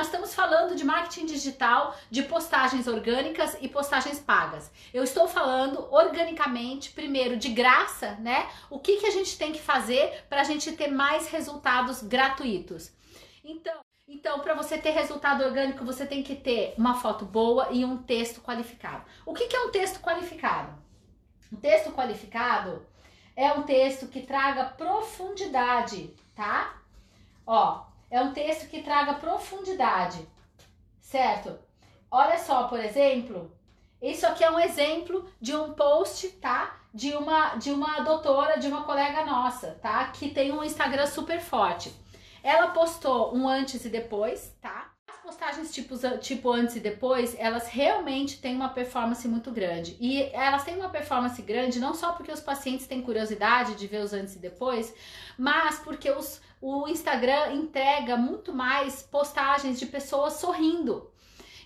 Nós estamos falando de marketing digital, de postagens orgânicas e postagens pagas. Eu estou falando organicamente, primeiro, de graça, né? O que, que a gente tem que fazer para a gente ter mais resultados gratuitos. Então, então, para você ter resultado orgânico, você tem que ter uma foto boa e um texto qualificado. O que, que é um texto qualificado? Um texto qualificado é um texto que traga profundidade, tá? Ó, é um texto que traga profundidade, certo? Olha só, por exemplo, isso aqui é um exemplo de um post, tá? De uma, de uma doutora, de uma colega nossa, tá? Que tem um Instagram super forte. Ela postou um antes e depois, tá? Postagens tipo, tipo antes e depois, elas realmente têm uma performance muito grande. E elas têm uma performance grande não só porque os pacientes têm curiosidade de ver os antes e depois, mas porque os, o Instagram entrega muito mais postagens de pessoas sorrindo.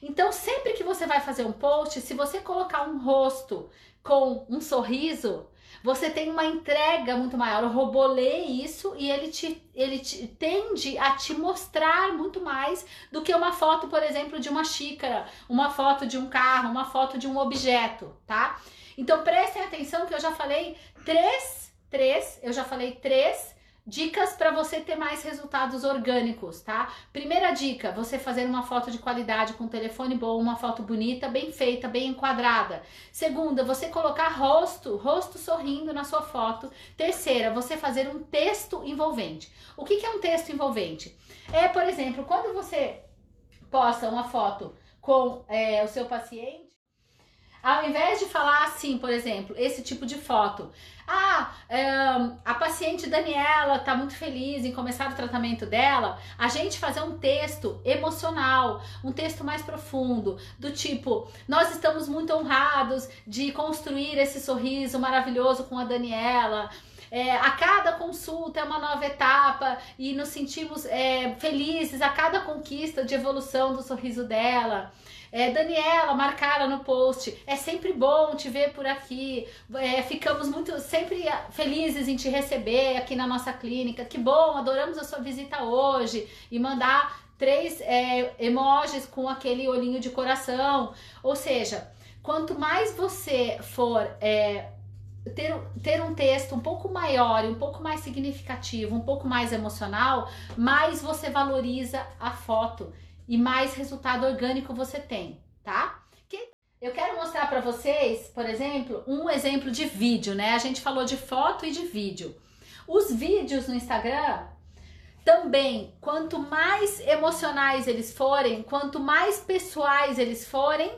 Então, sempre que você vai fazer um post, se você colocar um rosto com um sorriso, você tem uma entrega muito maior. O robô lê isso e ele te, ele te tende a te mostrar muito mais do que uma foto, por exemplo, de uma xícara, uma foto de um carro, uma foto de um objeto, tá? Então prestem atenção que eu já falei três, três, eu já falei três Dicas para você ter mais resultados orgânicos, tá? Primeira dica, você fazer uma foto de qualidade com um telefone bom, uma foto bonita, bem feita, bem enquadrada. Segunda, você colocar rosto, rosto sorrindo na sua foto. Terceira, você fazer um texto envolvente. O que, que é um texto envolvente? É, por exemplo, quando você posta uma foto com é, o seu paciente, ao invés de falar assim, por exemplo, esse tipo de foto, ah, é, a paciente Daniela tá muito feliz em começar o tratamento dela. A gente fazer um texto emocional, um texto mais profundo, do tipo: nós estamos muito honrados de construir esse sorriso maravilhoso com a Daniela. É, a cada consulta é uma nova etapa e nos sentimos é, felizes a cada conquista de evolução do sorriso dela. É, Daniela, marcaram no post. É sempre bom te ver por aqui. É, ficamos muito sempre felizes em te receber aqui na nossa clínica. Que bom, adoramos a sua visita hoje. E mandar três é, emojis com aquele olhinho de coração. Ou seja, quanto mais você for é, ter, ter um texto um pouco maior, um pouco mais significativo, um pouco mais emocional, mais você valoriza a foto e mais resultado orgânico você tem, tá? Eu quero mostrar para vocês, por exemplo, um exemplo de vídeo, né? A gente falou de foto e de vídeo. Os vídeos no Instagram também, quanto mais emocionais eles forem, quanto mais pessoais eles forem,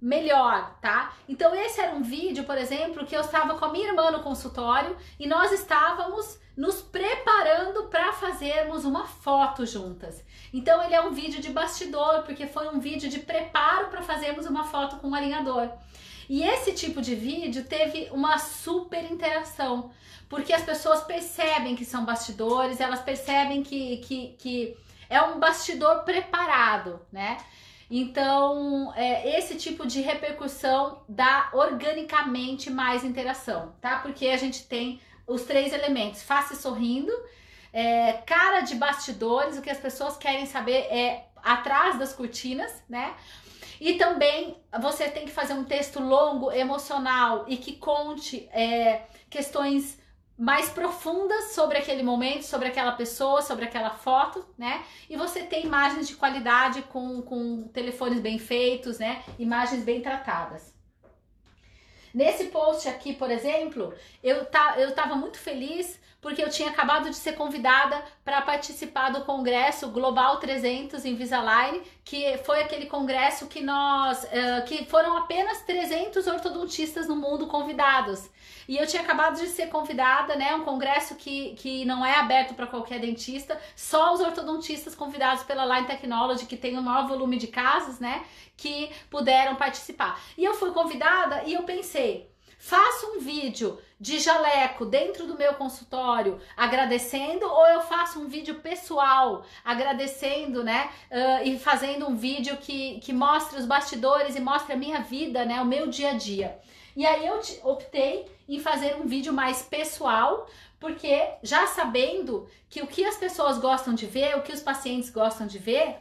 melhor, tá? Então esse era um vídeo, por exemplo, que eu estava com a minha irmã no consultório e nós estávamos nos preparando para fazermos uma foto juntas. Então ele é um vídeo de bastidor, porque foi um vídeo de preparo para fazermos uma foto com o alinhador. E esse tipo de vídeo teve uma super interação, porque as pessoas percebem que são bastidores, elas percebem que, que, que é um bastidor preparado, né? Então, é, esse tipo de repercussão dá organicamente mais interação, tá? Porque a gente tem os três elementos: face sorrindo, é, cara de bastidores, o que as pessoas querem saber é atrás das cortinas, né? E também você tem que fazer um texto longo, emocional e que conte é, questões mais profundas sobre aquele momento, sobre aquela pessoa, sobre aquela foto, né? E você tem imagens de qualidade com, com telefones bem feitos, né? Imagens bem tratadas. Nesse post aqui, por exemplo, eu, tá, eu tava muito feliz porque eu tinha acabado de ser convidada para participar do congresso Global 300 em Invisalign, que foi aquele congresso que nós, uh, que foram apenas 300 ortodontistas no mundo convidados. E eu tinha acabado de ser convidada, né, um congresso que, que não é aberto para qualquer dentista, só os ortodontistas convidados pela Line Technology, que tem o maior volume de casos, né, que puderam participar. E eu fui convidada e eu pensei, Faço um vídeo de jaleco dentro do meu consultório agradecendo ou eu faço um vídeo pessoal agradecendo, né? Uh, e fazendo um vídeo que, que mostre os bastidores e mostre a minha vida, né? O meu dia a dia. E aí eu optei em fazer um vídeo mais pessoal, porque já sabendo que o que as pessoas gostam de ver, o que os pacientes gostam de ver,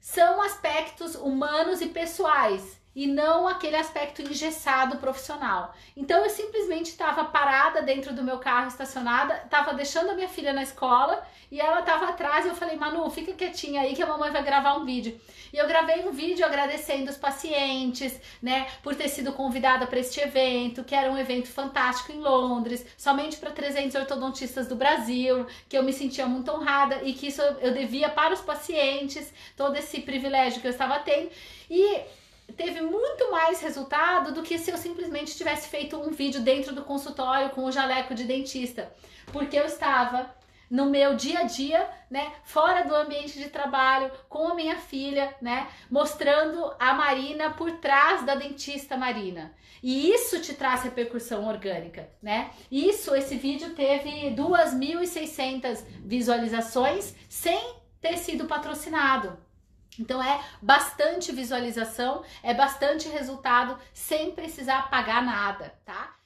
são aspectos humanos e pessoais e não aquele aspecto engessado profissional. Então eu simplesmente estava parada dentro do meu carro estacionada, estava deixando a minha filha na escola e ela estava atrás e eu falei: "Manu, fica quietinha aí que a mamãe vai gravar um vídeo". E eu gravei um vídeo agradecendo os pacientes, né, por ter sido convidada para este evento, que era um evento fantástico em Londres, somente para 300 ortodontistas do Brasil, que eu me sentia muito honrada e que isso eu devia para os pacientes, todo esse privilégio que eu estava tendo. E teve muito mais resultado do que se eu simplesmente tivesse feito um vídeo dentro do consultório com o jaleco de dentista, porque eu estava no meu dia a dia, né, fora do ambiente de trabalho, com a minha filha, né, mostrando a Marina por trás da dentista Marina. E isso te traz repercussão orgânica, né? Isso, esse vídeo teve 2.600 visualizações sem ter sido patrocinado. Então é bastante visualização, é bastante resultado sem precisar pagar nada, tá?